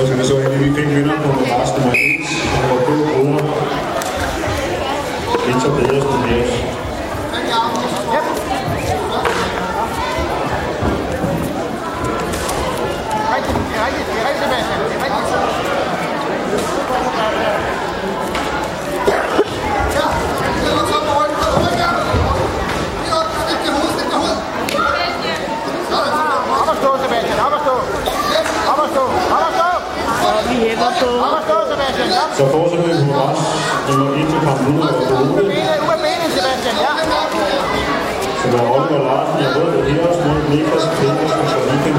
was going to say, have you been up on the masterminds? Så fortsætter vi på Ras, nummer 1 til Kampen og Bode. Som er Oliver Larsen, jeg ved det her, Smule Niklas, Petersen og Viking.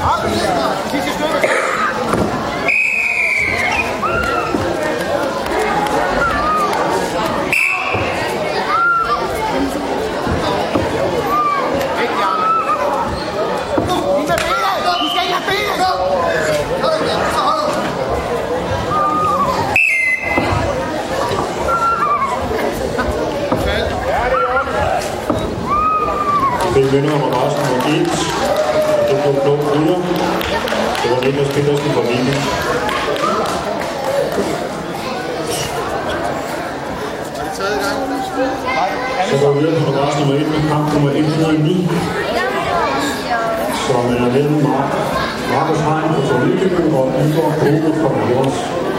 begynder Ramarsen på 1, og det blev blå gutter. Det var Niklas Petersen fra Viking. Så går vi videre på Ramarsen nummer 1 med kamp nummer 109, som er mellem Markus Heim fra Tornekøbing og Igor Kove fra Vores.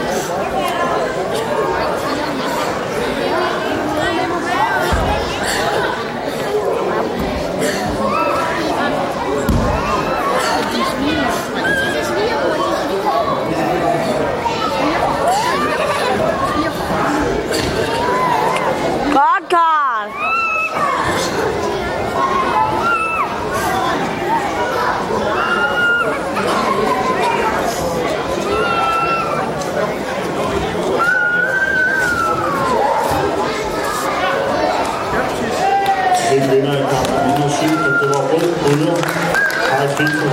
vinder i kamp nummer 7, og det var rød bryder. Kai Friedrich